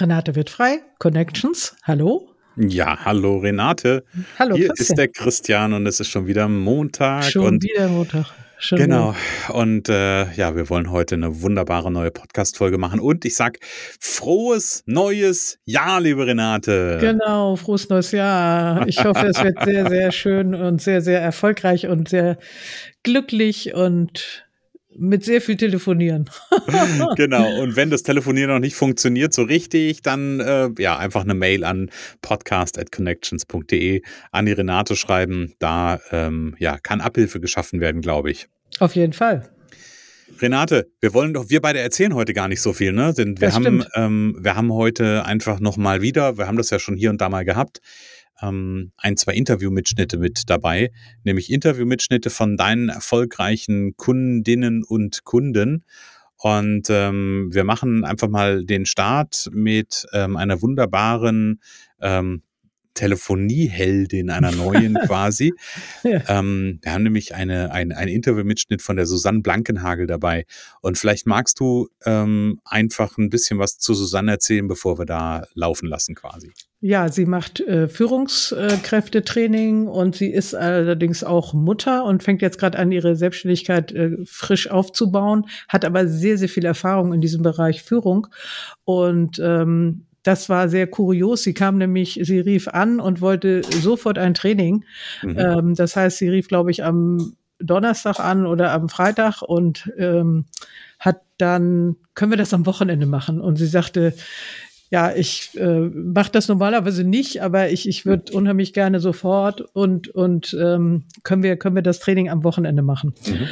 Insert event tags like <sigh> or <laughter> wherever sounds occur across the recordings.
Renate wird frei, Connections, hallo. Ja, hallo Renate. Hallo Hier Christian. ist der Christian und es ist schon wieder Montag. Schon und wieder Montag. Schon Genau. Und äh, ja, wir wollen heute eine wunderbare neue Podcast-Folge machen. Und ich sag frohes neues Jahr, liebe Renate. wieder. Genau, frohes neues Jahr. Ich hoffe, es wird sehr, sehr schön und sehr, sehr erfolgreich und sehr glücklich und mit sehr viel Telefonieren. <laughs> <laughs> genau. Und wenn das Telefonieren noch nicht funktioniert so richtig, dann äh, ja einfach eine Mail an podcast@connections.de an die Renate schreiben. Da ähm, ja kann Abhilfe geschaffen werden, glaube ich. Auf jeden Fall. Renate, wir wollen doch, wir beide erzählen heute gar nicht so viel, ne? Denn wir Das haben, ähm, wir haben heute einfach noch mal wieder, wir haben das ja schon hier und da mal gehabt, ähm, ein, zwei Interviewmitschnitte mit dabei, nämlich Interviewmitschnitte von deinen erfolgreichen Kundinnen und Kunden. Und ähm, wir machen einfach mal den Start mit ähm, einer wunderbaren ähm, Telefonieheldin, einer neuen <laughs> quasi. Ja. Ähm, wir haben nämlich eine, ein, ein Interviewmitschnitt von der Susanne Blankenhagel dabei. Und vielleicht magst du ähm, einfach ein bisschen was zu Susanne erzählen, bevor wir da laufen lassen quasi. Ja, sie macht äh, Führungskräftetraining und sie ist allerdings auch Mutter und fängt jetzt gerade an, ihre Selbstständigkeit äh, frisch aufzubauen, hat aber sehr, sehr viel Erfahrung in diesem Bereich Führung. Und ähm, das war sehr kurios. Sie kam nämlich, sie rief an und wollte sofort ein Training. Mhm. Ähm, das heißt, sie rief, glaube ich, am Donnerstag an oder am Freitag und ähm, hat dann, können wir das am Wochenende machen? Und sie sagte, ja, ich äh, mache das normalerweise nicht, aber ich, ich würde unheimlich gerne sofort und, und ähm, können, wir, können wir das Training am Wochenende machen. Mhm.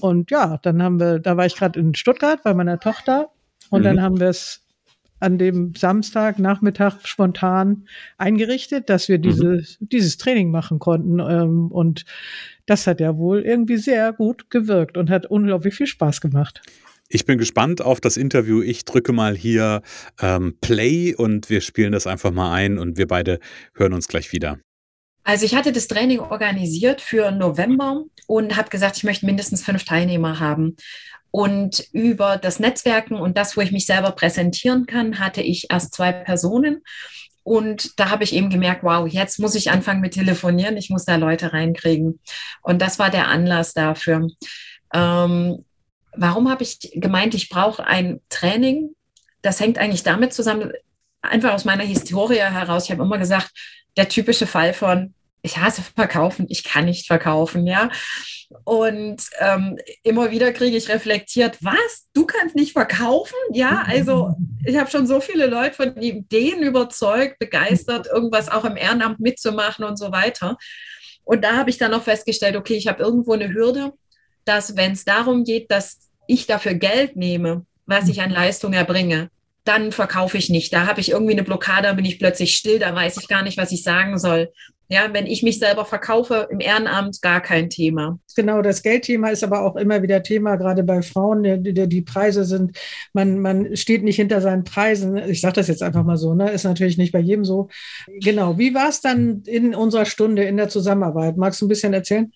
Und ja, dann haben wir, da war ich gerade in Stuttgart bei meiner Tochter und Mhm. dann haben wir es an dem Samstag Nachmittag spontan eingerichtet, dass wir diese, dieses Training machen konnten. Ähm, und das hat ja wohl irgendwie sehr gut gewirkt und hat unglaublich viel Spaß gemacht. Ich bin gespannt auf das Interview. Ich drücke mal hier ähm, Play und wir spielen das einfach mal ein und wir beide hören uns gleich wieder. Also ich hatte das Training organisiert für November und habe gesagt, ich möchte mindestens fünf Teilnehmer haben. Und über das Netzwerken und das, wo ich mich selber präsentieren kann, hatte ich erst zwei Personen. Und da habe ich eben gemerkt, wow, jetzt muss ich anfangen mit Telefonieren, ich muss da Leute reinkriegen. Und das war der Anlass dafür. Ähm, warum habe ich gemeint, ich brauche ein Training? Das hängt eigentlich damit zusammen, einfach aus meiner Historie heraus. Ich habe immer gesagt, der typische Fall von, ich hasse verkaufen, ich kann nicht verkaufen, ja. Und ähm, immer wieder kriege ich reflektiert, was, du kannst nicht verkaufen? Ja, also ich habe schon so viele Leute von Ideen überzeugt, begeistert, irgendwas auch im Ehrenamt mitzumachen und so weiter. Und da habe ich dann noch festgestellt, okay, ich habe irgendwo eine Hürde, dass wenn es darum geht, dass ich dafür Geld nehme, was ich an Leistung erbringe, dann verkaufe ich nicht. Da habe ich irgendwie eine Blockade, da bin ich plötzlich still, da weiß ich gar nicht, was ich sagen soll. Ja, wenn ich mich selber verkaufe im Ehrenamt, gar kein Thema. Genau, das Geldthema ist aber auch immer wieder Thema, gerade bei Frauen. Die, die, die Preise sind, man, man steht nicht hinter seinen Preisen. Ich sage das jetzt einfach mal so, ne? Ist natürlich nicht bei jedem so. Genau. Wie war es dann in unserer Stunde in der Zusammenarbeit? Magst du ein bisschen erzählen?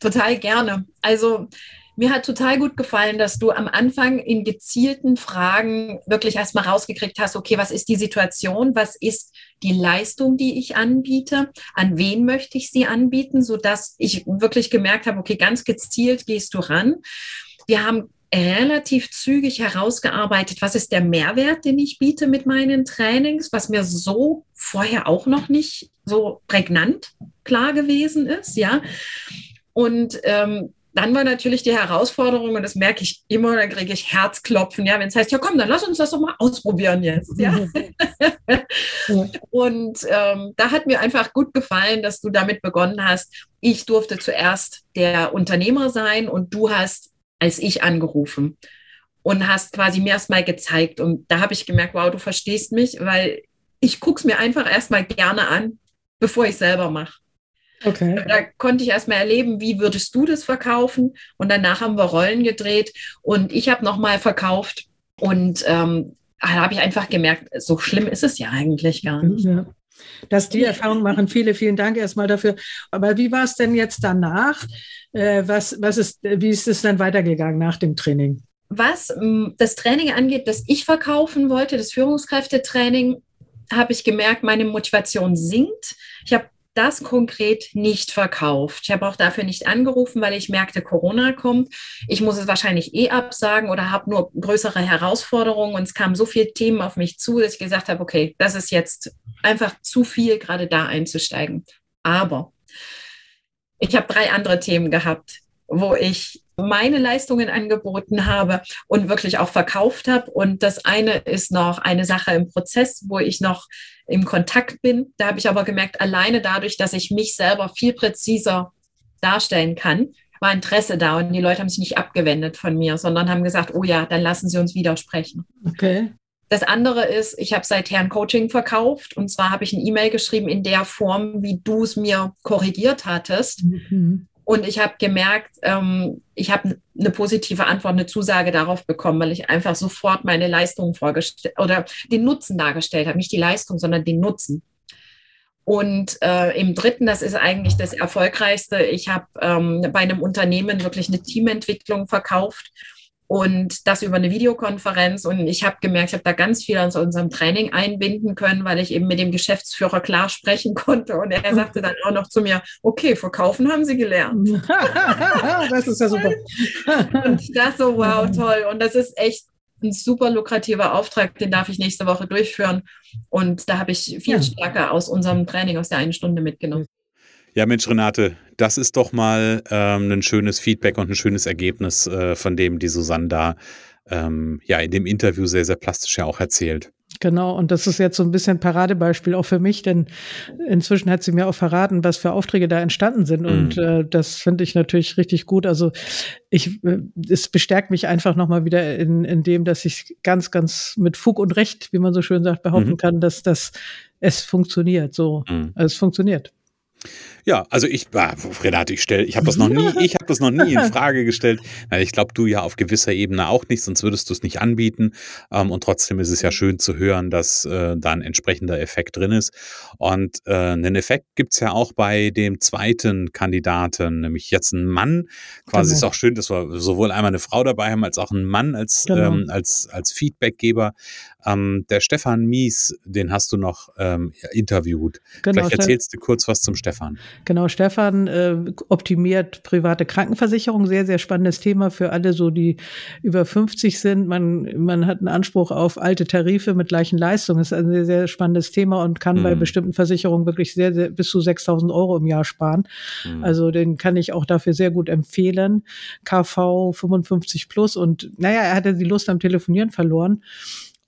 Total gerne. Also mir hat total gut gefallen, dass du am Anfang in gezielten Fragen wirklich erstmal rausgekriegt hast, okay, was ist die Situation, was ist die Leistung, die ich anbiete, an wen möchte ich sie anbieten, sodass ich wirklich gemerkt habe, okay, ganz gezielt gehst du ran. Wir haben relativ zügig herausgearbeitet, was ist der Mehrwert, den ich biete mit meinen Trainings, was mir so vorher auch noch nicht so prägnant klar gewesen ist, ja. Und ähm, dann war natürlich die Herausforderung, und das merke ich immer, da kriege ich Herzklopfen, ja, wenn es heißt, ja komm, dann lass uns das doch mal ausprobieren jetzt, <laughs> ja. und ähm, da hat mir einfach gut gefallen, dass du damit begonnen hast. Ich durfte zuerst der Unternehmer sein und du hast als ich angerufen und hast quasi mir erstmal gezeigt. Und da habe ich gemerkt, wow, du verstehst mich, weil ich gucke es mir einfach erstmal gerne an, bevor ich selber mache. Okay. Da konnte ich erstmal erleben, wie würdest du das verkaufen? Und danach haben wir Rollen gedreht und ich habe nochmal verkauft. Und ähm, da habe ich einfach gemerkt, so schlimm ist es ja eigentlich gar nicht. Ja. Dass die Erfahrung machen, viele, vielen Dank erstmal dafür. Aber wie war es denn jetzt danach? Äh, was, was ist, wie ist es dann weitergegangen nach dem Training? Was das Training angeht, das ich verkaufen wollte, das Führungskräftetraining, habe ich gemerkt, meine Motivation sinkt. Ich habe das konkret nicht verkauft. Ich habe auch dafür nicht angerufen, weil ich merkte, Corona kommt. Ich muss es wahrscheinlich eh absagen oder habe nur größere Herausforderungen und es kamen so viele Themen auf mich zu, dass ich gesagt habe, okay, das ist jetzt einfach zu viel, gerade da einzusteigen. Aber ich habe drei andere Themen gehabt, wo ich meine Leistungen angeboten habe und wirklich auch verkauft habe. Und das eine ist noch eine Sache im Prozess, wo ich noch im Kontakt bin. Da habe ich aber gemerkt, alleine dadurch, dass ich mich selber viel präziser darstellen kann, war Interesse da und die Leute haben sich nicht abgewendet von mir, sondern haben gesagt, oh ja, dann lassen Sie uns widersprechen. Okay. Das andere ist, ich habe seither ein Coaching verkauft und zwar habe ich eine E-Mail geschrieben in der Form, wie du es mir korrigiert hattest. Mhm. Und ich habe gemerkt, ähm, ich habe eine positive Antwort, eine Zusage darauf bekommen, weil ich einfach sofort meine Leistung vorgestellt oder den Nutzen dargestellt habe. Nicht die Leistung, sondern den Nutzen. Und äh, im dritten, das ist eigentlich das Erfolgreichste, ich habe ähm, bei einem Unternehmen wirklich eine Teamentwicklung verkauft und das über eine Videokonferenz. Und ich habe gemerkt, ich habe da ganz viel aus unserem Training einbinden können, weil ich eben mit dem Geschäftsführer klar sprechen konnte. Und er sagte dann auch noch zu mir, okay, verkaufen haben Sie gelernt. <laughs> das ist ja super. und das so, wow, toll. Und das ist echt ein super lukrativer Auftrag, den darf ich nächste Woche durchführen. Und da habe ich viel ja. stärker aus unserem Training aus der einen Stunde mitgenommen. Ja, Mensch, Renate, das ist doch mal ähm, ein schönes Feedback und ein schönes Ergebnis, äh, von dem die Susanne da ähm, ja in dem Interview sehr, sehr plastisch ja auch erzählt. Genau, und das ist jetzt so ein bisschen Paradebeispiel auch für mich, denn inzwischen hat sie mir auch verraten, was für Aufträge da entstanden sind. Mhm. Und äh, das finde ich natürlich richtig gut. Also ich, äh, es bestärkt mich einfach nochmal wieder in, in dem, dass ich ganz, ganz mit Fug und Recht, wie man so schön sagt, behaupten mhm. kann, dass das es funktioniert. So, mhm. also es funktioniert. Ja, also ich, ah, Renate, ich stelle, ich habe das noch nie, ich habe das noch nie in Frage gestellt. Ich glaube, du ja auf gewisser Ebene auch nicht, sonst würdest du es nicht anbieten. Ähm, und trotzdem ist es ja schön zu hören, dass äh, da ein entsprechender Effekt drin ist. Und äh, einen Effekt gibt's ja auch bei dem zweiten Kandidaten, nämlich jetzt ein Mann. Quasi genau. ist auch schön, dass wir sowohl einmal eine Frau dabei haben, als auch einen Mann als, genau. ähm, als, als Feedbackgeber. Ähm, der Stefan Mies, den hast du noch ähm, interviewt. Genau, Vielleicht erzählst du kurz was zum Stefan. Genau, Stefan äh, optimiert private Krankenversicherung. Sehr, sehr spannendes Thema für alle, so die über 50 sind. Man, man hat einen Anspruch auf alte Tarife mit gleichen Leistungen. Das ist ein sehr, sehr spannendes Thema und kann mhm. bei bestimmten Versicherungen wirklich sehr, sehr bis zu 6000 Euro im Jahr sparen. Mhm. Also den kann ich auch dafür sehr gut empfehlen. KV 55 plus und naja, er hatte die Lust am Telefonieren verloren.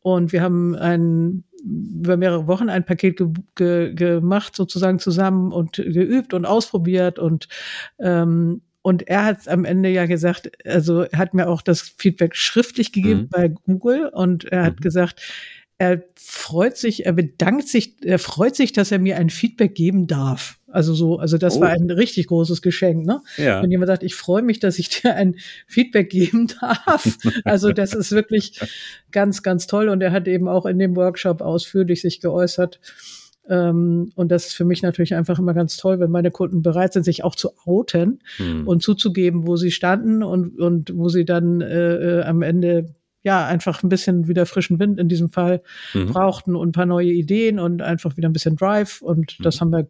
Und wir haben ein, über mehrere Wochen ein Paket ge ge gemacht, sozusagen zusammen und geübt und ausprobiert und ähm, und er hat am Ende ja gesagt, also er hat mir auch das Feedback schriftlich gegeben mhm. bei Google und er hat mhm. gesagt, er freut sich, er bedankt sich, er freut sich, dass er mir ein Feedback geben darf. Also so, also das oh. war ein richtig großes Geschenk, ne? Ja. Wenn jemand sagt, ich freue mich, dass ich dir ein Feedback geben darf. <laughs> Also das ist wirklich ganz, ganz toll. Und er hat eben auch in dem Workshop ausführlich sich geäußert. Ähm, und das ist für mich natürlich einfach immer ganz toll, wenn meine Kunden bereit sind, sich auch zu outen hm. und zuzugeben, wo sie standen und, und wo sie dann äh, äh am Ende ja, einfach ein bisschen wieder frischen Wind in diesem Fall mhm. brauchten und ein paar neue Ideen und einfach wieder ein bisschen Drive. Und mhm. das haben wir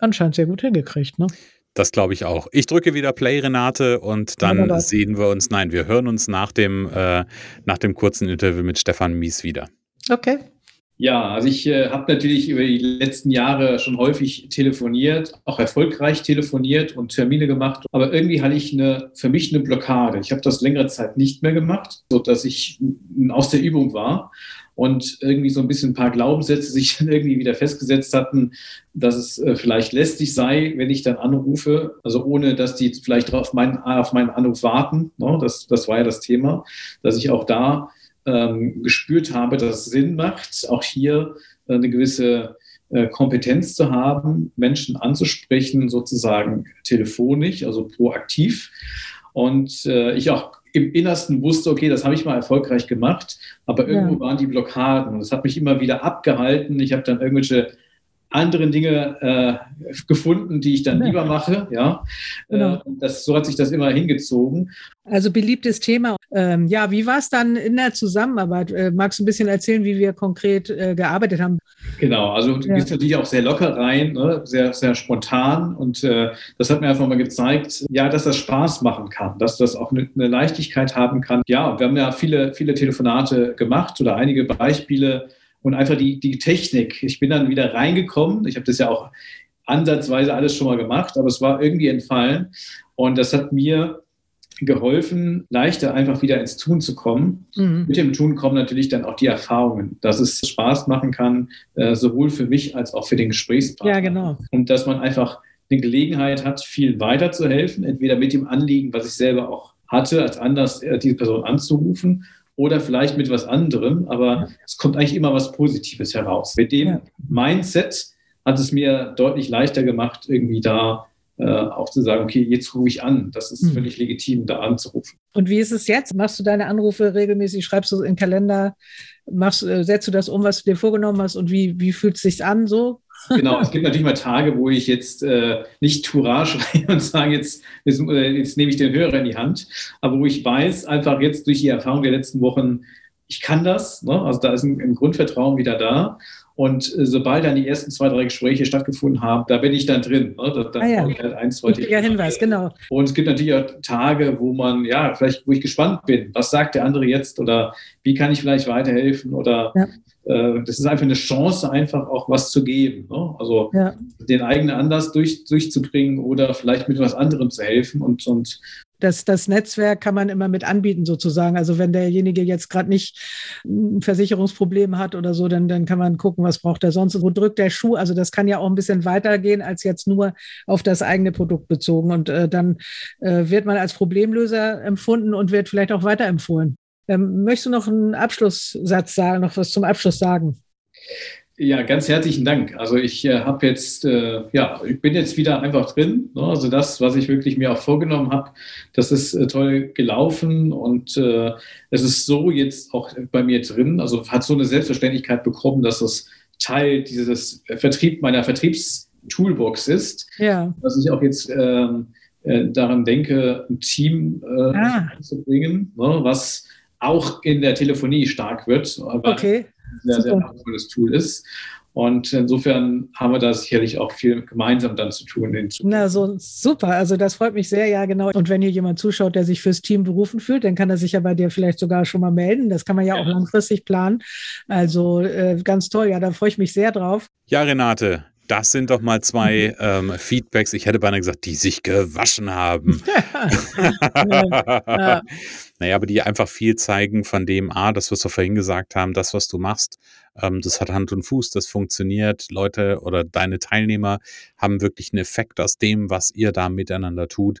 anscheinend sehr gut hingekriegt, ne? Das glaube ich auch. Ich drücke wieder Play, Renate, und dann Wunderbar. sehen wir uns, nein, wir hören uns nach dem, äh, nach dem kurzen Interview mit Stefan Mies wieder. Okay. Ja, also ich äh, habe natürlich über die letzten Jahre schon häufig telefoniert, auch erfolgreich telefoniert und Termine gemacht. Aber irgendwie hatte ich eine, für mich eine Blockade. Ich habe das längere Zeit nicht mehr gemacht, so dass ich aus der Übung war und irgendwie so ein bisschen ein paar Glaubenssätze <laughs> sich dann irgendwie wieder festgesetzt hatten, dass es äh, vielleicht lästig sei, wenn ich dann anrufe, also ohne, dass die vielleicht auf meinen, auf meinen Anruf warten. Ne? Das, das war ja das Thema, dass ich auch da ähm, gespürt habe, dass es Sinn macht, auch hier äh, eine gewisse äh, Kompetenz zu haben, Menschen anzusprechen, sozusagen telefonisch, also proaktiv. Und äh, ich auch im Innersten wusste, okay, das habe ich mal erfolgreich gemacht, aber irgendwo ja. waren die Blockaden und das hat mich immer wieder abgehalten. Ich habe dann irgendwelche anderen Dinge äh, gefunden, die ich dann ja. lieber mache. Ja, genau. äh, das, so hat sich das immer hingezogen. Also beliebtes Thema. Ähm, ja, wie war es dann in der Zusammenarbeit? Äh, magst du ein bisschen erzählen, wie wir konkret äh, gearbeitet haben? Genau, also du ja. gehst natürlich auch sehr locker rein, ne? sehr, sehr spontan und äh, das hat mir einfach mal gezeigt, ja, dass das Spaß machen kann, dass das auch eine, eine Leichtigkeit haben kann. Ja, wir haben ja viele, viele Telefonate gemacht oder einige Beispiele und einfach die, die Technik. Ich bin dann wieder reingekommen. Ich habe das ja auch ansatzweise alles schon mal gemacht, aber es war irgendwie entfallen. Und das hat mir geholfen, leichter einfach wieder ins Tun zu kommen. Mhm. Mit dem Tun kommen natürlich dann auch die Erfahrungen, dass es Spaß machen kann, äh, sowohl für mich als auch für den Gesprächspartner. Ja, genau. Und dass man einfach eine Gelegenheit hat, viel weiterzuhelfen, entweder mit dem Anliegen, was ich selber auch hatte, als anders äh, diese Person anzurufen oder vielleicht mit was anderem, aber es kommt eigentlich immer was Positives heraus. Mit dem. Mindset hat es mir deutlich leichter gemacht, irgendwie da äh, auch zu sagen, okay, jetzt rufe ich an. Das ist mhm. völlig legitim, da anzurufen. Und wie ist es jetzt? Machst du deine Anrufe regelmäßig? Schreibst du in den Kalender? Machst, äh, setzt du das um, was du dir vorgenommen hast? Und wie, wie fühlt es sich an so? Genau, es gibt natürlich mal Tage, wo ich jetzt äh, nicht Tura schreie <laughs> und sage, jetzt, jetzt, äh, jetzt, nehme ich den Hörer in die Hand, aber wo ich weiß, einfach jetzt durch die Erfahrung der letzten Wochen, ich kann das, ne? also da ist ein, ein Grundvertrauen wieder da und äh, sobald dann die ersten zwei, drei Gespräche stattgefunden haben, da bin ich dann drin. Ne? Da, da ah, ja. halt ein, zwei Wichtiger Hinweis, genau. Und es gibt natürlich auch Tage, wo man, ja, vielleicht, wo ich gespannt bin, was sagt der andere jetzt oder wie kann ich vielleicht weiterhelfen oder ja. äh, das ist einfach eine Chance, einfach auch was zu geben. Ne? Also ja. den eigenen Anlass durch, durchzubringen oder vielleicht mit was anderem zu helfen und, und das, das Netzwerk kann man immer mit anbieten sozusagen. Also wenn derjenige jetzt gerade nicht ein Versicherungsproblem hat oder so, dann, dann kann man gucken, was braucht er sonst, wo drückt der Schuh. Also das kann ja auch ein bisschen weitergehen als jetzt nur auf das eigene Produkt bezogen. Und äh, dann äh, wird man als Problemlöser empfunden und wird vielleicht auch weiterempfohlen. Ähm, möchtest du noch einen Abschlusssatz sagen, noch was zum Abschluss sagen? Ja, ganz herzlichen Dank. Also ich äh, habe jetzt, äh, ja, ich bin jetzt wieder einfach drin. Ne? Also das, was ich wirklich mir auch vorgenommen habe, das ist äh, toll gelaufen und äh, es ist so jetzt auch bei mir drin. Also hat so eine Selbstverständlichkeit bekommen, dass es Teil dieses Vertrieb meiner Vertriebstoolbox ist. Ja. Dass ich auch jetzt ähm, äh, daran denke, ein Team äh, ah. zu bringen, ne? was auch in der Telefonie stark wird. okay sehr, sehr wertvolles Tool ist. Und insofern haben wir da sicherlich auch viel gemeinsam dann zu tun. In Na, so super. Also das freut mich sehr, ja, genau. Und wenn hier jemand zuschaut, der sich fürs Team berufen fühlt, dann kann er sich ja bei dir vielleicht sogar schon mal melden. Das kann man ja, ja. auch langfristig planen. Also äh, ganz toll. Ja, da freue ich mich sehr drauf. Ja, Renate, das sind doch mal zwei ähm, Feedbacks. Ich hätte beinahe gesagt, die sich gewaschen haben. <laughs> ja. Naja, aber die einfach viel zeigen von dem, ah, das, was wir vorhin gesagt haben, das, was du machst, ähm, das hat Hand und Fuß, das funktioniert. Leute oder deine Teilnehmer haben wirklich einen Effekt aus dem, was ihr da miteinander tut.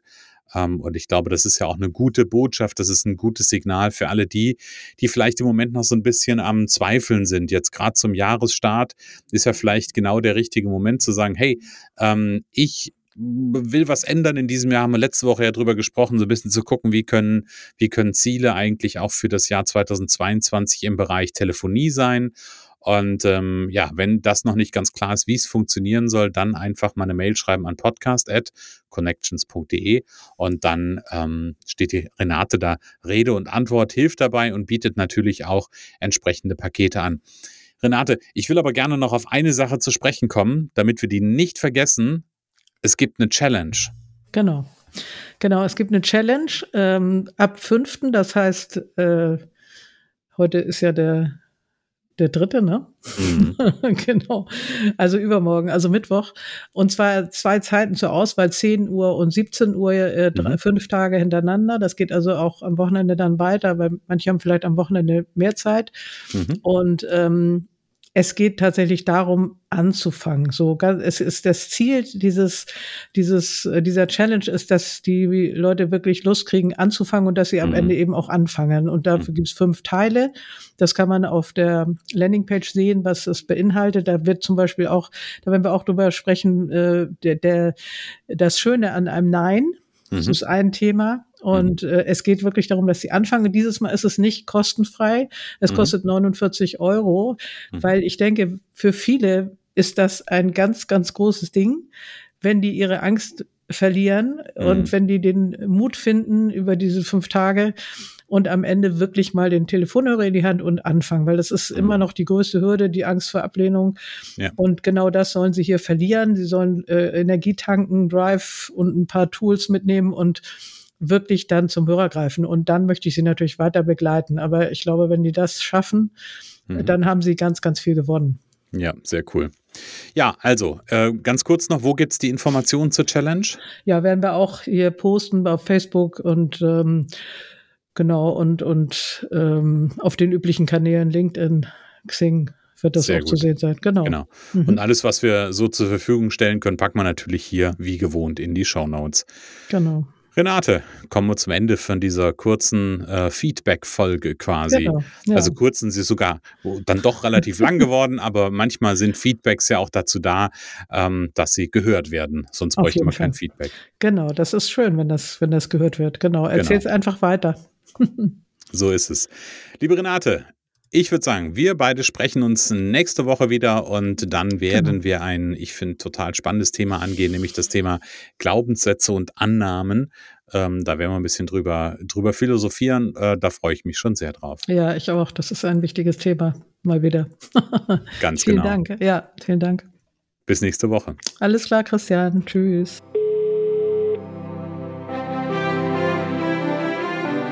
Ähm, und ich glaube, das ist ja auch eine gute Botschaft. Das ist ein gutes Signal für alle die, die vielleicht im Moment noch so ein bisschen am Zweifeln sind. Jetzt gerade zum Jahresstart ist ja vielleicht genau der richtige Moment zu sagen, hey, ähm, ich will was ändern in diesem Jahr, haben wir letzte Woche ja drüber gesprochen, so ein bisschen zu gucken, wie können, wie können Ziele eigentlich auch für das Jahr 2022 im Bereich Telefonie sein und ähm, ja, wenn das noch nicht ganz klar ist, wie es funktionieren soll, dann einfach mal eine Mail schreiben an podcast.connections.de und dann ähm, steht die Renate da Rede und Antwort, hilft dabei und bietet natürlich auch entsprechende Pakete an. Renate, ich will aber gerne noch auf eine Sache zu sprechen kommen, damit wir die nicht vergessen. Es gibt eine Challenge. Genau. Genau, es gibt eine Challenge ähm, ab 5. Das heißt, äh, heute ist ja der der dritte, ne? Mhm. <laughs> genau. Also übermorgen, also Mittwoch. Und zwar zwei Zeiten zur Auswahl, 10 Uhr und 17 Uhr, äh, drei, mhm. fünf Tage hintereinander. Das geht also auch am Wochenende dann weiter, weil manche haben vielleicht am Wochenende mehr Zeit. Mhm. Und ähm, es geht tatsächlich darum, anzufangen. So, es ist das Ziel dieses, dieses, äh, dieser Challenge ist, dass die Leute wirklich Lust kriegen, anzufangen und dass sie am mhm. Ende eben auch anfangen. Und dafür mhm. gibt es fünf Teile. Das kann man auf der Landingpage sehen, was es beinhaltet. Da wird zum Beispiel auch, da werden wir auch drüber sprechen, äh, der, der, das Schöne an einem Nein. Das mhm. ist ein Thema. Und mhm. äh, es geht wirklich darum, dass sie anfangen. Dieses Mal ist es nicht kostenfrei. Es mhm. kostet 49 Euro, mhm. weil ich denke, für viele ist das ein ganz, ganz großes Ding, wenn die ihre Angst verlieren und mhm. wenn die den Mut finden über diese fünf Tage und am Ende wirklich mal den Telefonhörer in die Hand und anfangen, weil das ist mhm. immer noch die größte Hürde, die Angst vor Ablehnung. Ja. Und genau das sollen sie hier verlieren. Sie sollen äh, Energie tanken, Drive und ein paar Tools mitnehmen und wirklich dann zum Hörer greifen. Und dann möchte ich sie natürlich weiter begleiten. Aber ich glaube, wenn die das schaffen, mhm. dann haben sie ganz, ganz viel gewonnen. Ja, sehr cool. Ja, also äh, ganz kurz noch, wo gibt es die Informationen zur Challenge? Ja, werden wir auch hier posten auf Facebook und ähm, genau und, und ähm, auf den üblichen Kanälen LinkedIn, Xing wird das Sehr auch gut. zu sehen sein. Genau. genau. Mhm. Und alles, was wir so zur Verfügung stellen können, packen wir natürlich hier wie gewohnt in die Show Notes. Genau. Renate, kommen wir zum Ende von dieser kurzen äh, Feedback-Folge quasi. Genau, ja. Also kurz sind sie sogar dann doch relativ lang <laughs> geworden, aber manchmal sind Feedbacks ja auch dazu da, ähm, dass sie gehört werden. Sonst bräuchte man kein Feedback. Genau, das ist schön, wenn das, wenn das gehört wird. Genau, erzähl es genau. einfach weiter. So ist es. Liebe Renate, ich würde sagen, wir beide sprechen uns nächste Woche wieder und dann werden genau. wir ein, ich finde, total spannendes Thema angehen, nämlich das Thema Glaubenssätze und Annahmen. Ähm, da werden wir ein bisschen drüber, drüber philosophieren. Äh, da freue ich mich schon sehr drauf. Ja, ich auch. Das ist ein wichtiges Thema. Mal wieder. Ganz vielen genau. Dank. Ja, vielen Dank. Bis nächste Woche. Alles klar, Christian. Tschüss.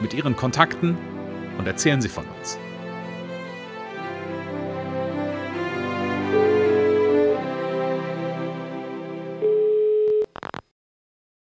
mit Ihren Kontakten und erzählen Sie von uns.